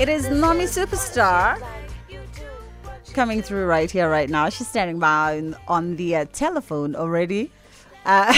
It is Nomi Superstar coming through right here, right now. She's standing by on, the uh, telephone already. Uh,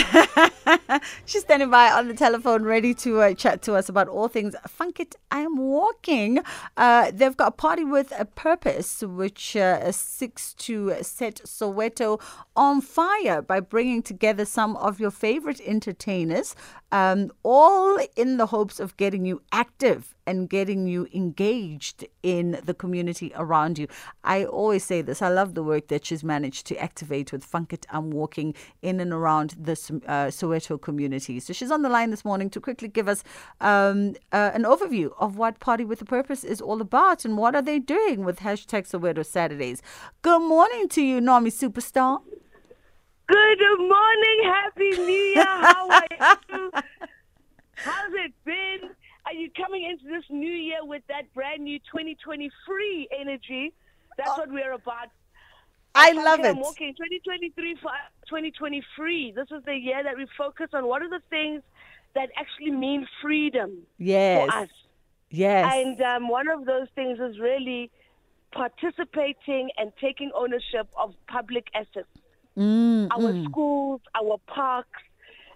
she's standing by on the telephone, ready to uh, chat to us about all things Funk It. I am walking. Uh, they've got a party with a purpose, which uh, seeks to set Soweto on fire by bringing together some of your favorite entertainers, um, all in the hopes of getting you active and getting you engaged in the community around you. I always say this. I love the work that she's managed to activate with Funk It. I'm walking in and around the uh, Soweto community. So she's on the line this morning to quickly give us um, uh, an overview of what Party with a Purpose is all about and what are they doing with hashtag Soweto Saturdays. Good morning to you, Nomi Superstar. Good morning, Happy New Year. How are you? How's it been? Are you coming into this new year with that brand new 2020 free energy? That's what we're about. I I'm love it. walking 2023 for 2020 free. This is the year that we focus on what are the things that actually mean freedom Yes. for us. Yes. And um, one of those things is really participating and taking ownership of public assets. Mm, our mm. schools, our parks.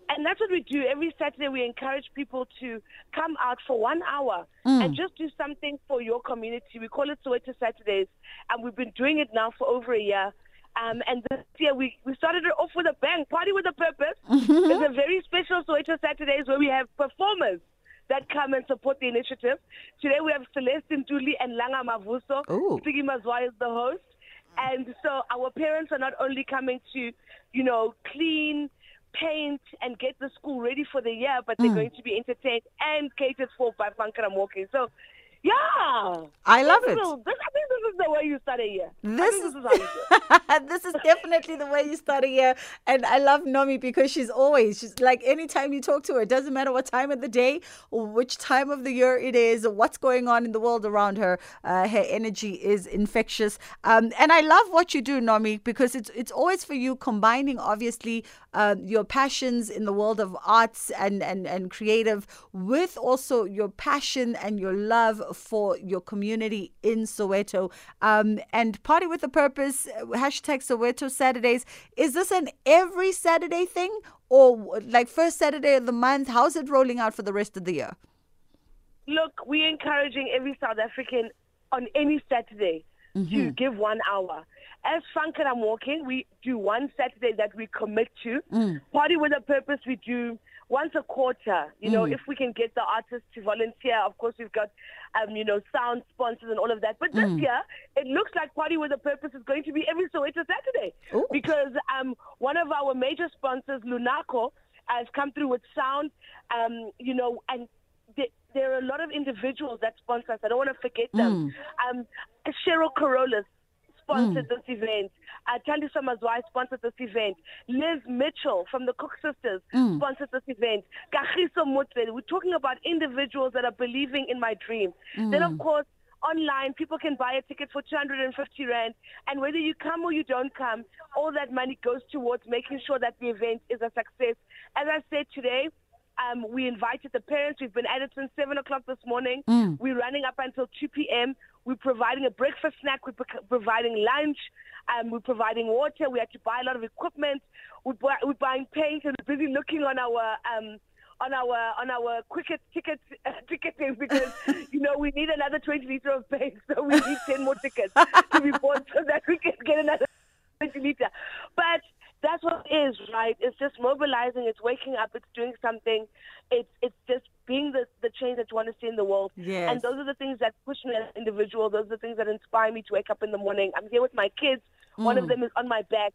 And that's what we do. Every Saturday, we encourage people to come out for one hour Mm. and just do something for your community. We call it Soweto Saturdays, and we've been doing it now for over a year. Um, and this year, we, we started it off with a bang, party with a purpose. There's a very special Soweto Saturdays where we have performers that come and support the initiative. Today, we have Celeste Ntuli and Langa Mavuso. Ooh. Sigi Mazwa is the host. And so our parents are not only coming to, you know, clean, paint, and get the school ready for the year, but they're mm. going to be entertained and catered for by Pankara Walking. So, yeah. I love This it. is- this- I think this is the way you start a year. This is this is how you do it. this is definitely the way you start a year. And I love Nomi because she's always she's like anytime you talk to her, it doesn't matter what time of the day which time of the year it is what's going on in the world around her. Uh, her energy is infectious. Um, and I love what you do, Nomi, because it's it's always for you combining obviously um, your passions in the world of arts and, and, and creative with also your passion and your love for your community in Soweto. Um, and Party with a Purpose, uh, hashtag Soweto Saturdays. Is this an every Saturday thing or like first Saturday of the month? How's it rolling out for the rest of the year? Look, we're encouraging every South African on any Saturday to give one hour. As Frank and I'm walking, we do one Saturday that we commit to. Party with a purpose, we do once a quarter. You know, if we can get the artists to volunteer, of course, we've got, um, you know, sound sponsors and all of that. But this year, it looks like Party with a Purpose is going to be every Soweto Saturday Ooh. because um, one of our major sponsors, Lunaco, has come through with sound, um, you know, and there, there are a lot of individuals that sponsor us. I don't want to forget them. Um, Cheryl Corollas sponsored this event. Uh, Thandiswa Mazwai sponsored this event. Liz Mitchell from the Cook Sisters sponsored this event. Kagiso Mutwe. We're talking about individuals that are believing in my dream. Then, of course, online, people can buy a ticket for 250 Rand. And whether you come or you don't come, all that money goes towards making sure that the event is a success. As I said today, um, we invited the parents. We've been at it since 7 o'clock this morning. We're running up until 2 p.m. We're providing a breakfast snack. We're pro- providing lunch. Um, we're providing water. We had to buy a lot of equipment. We're, bu- we're buying paint and we're busy looking on our um, on our on our Quicket ticket uh, ticketing because you know we need another 20 liter of paint, so we need 10 more tickets to be bought so that we can get another 20 liter. But that's what it is, right? It's just mobilizing. It's waking up. It's doing something. It's it's just being the the change that you want to see in the world. Yes. And those are the things that push me as an individual. Those are the things that inspire me to wake up in the morning. I'm here with my kids. One of mm. them is on my back.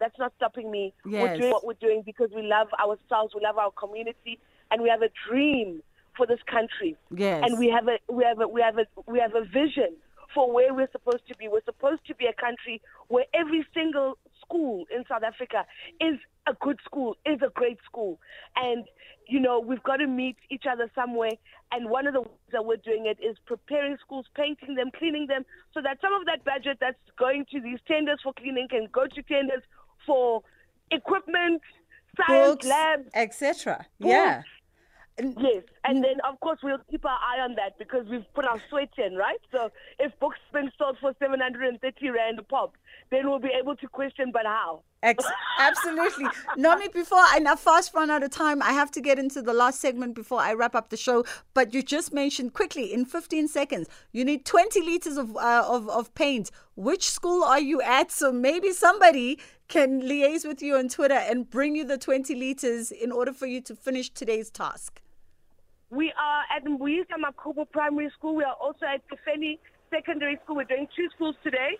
That's not stopping me. Yes. We're doing what we're doing because we love ourselves, we love our community, and we have a dream for this country. Yes. And we have a we have a we have a we have a vision for where we're supposed to be. We're supposed to be a country where every single school in South Africa is a good school, is a great school. And, you know, we've got to meet each other somewhere. And one of the ways that we're doing it is preparing schools, painting them, cleaning them, so that some of that budget that's going to these tenders for cleaning can go to tenders for equipment, science books, labs, etc. Yeah. Yes, and then of course we'll keep our eye on that because we've put our sweat in, right? So if books being sold for 730 rand a pop, then we'll be able to question, but how? Ex- absolutely. Nomi, before I now fast run out of time, I have to get into the last segment before I wrap up the show. But you just mentioned quickly in 15 seconds, you need 20 liters of, uh, of, of paint. Which school are you at? So maybe somebody can liaise with you on Twitter and bring you the 20 liters in order for you to finish today's task. We are at Mbuyisa Makhubu Primary School. We are also at Phefeni Secondary School. We're doing two schools today.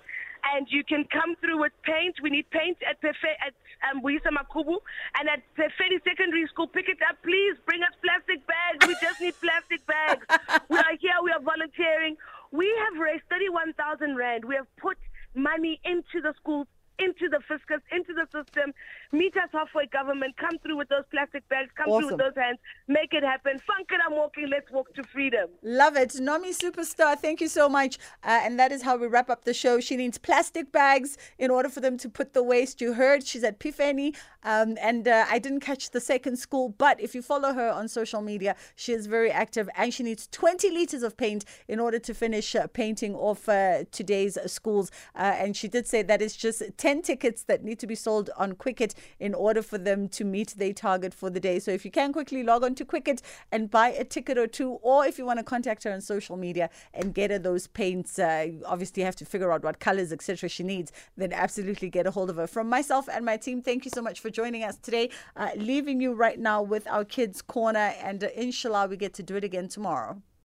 And you can come through with paint. We need paint at Pefe, at um, Makhubu. And at Phefeni Secondary School, pick it up. Please bring us plastic bags. We just need plastic bags. we are here. We are volunteering. We have raised 31,000 Rand. We have put money into the schools into the fiscus, into the system. Meet us halfway, government. Come through with those plastic bags. Come awesome. through with those hands. Make it happen. Funk it, I'm walking. Let's walk to freedom. Love it. Nomi Superstar, thank you so much. Uh, and that is how we wrap up the show. She needs plastic bags in order for them to put the waste. You heard she's at Phefeni. Um, and uh, I didn't catch the second school, but if you follow her on social media, she is very active and she needs 20 liters of paint in order to finish uh, painting off uh, today's schools. Uh, and she did say that it's just 10 tickets that need to be sold on Quicket in order for them to meet their target for the day. So if you can quickly log on to Quicket and buy a ticket or two, or if you want to contact her on social media and get her those paints, uh, obviously you have to figure out what colors, etc. she needs, then absolutely get a hold of her. From myself and my team, thank you so much for joining us today. Uh, leaving you right now with our kids' corner, and uh, inshallah, we get to do it again tomorrow.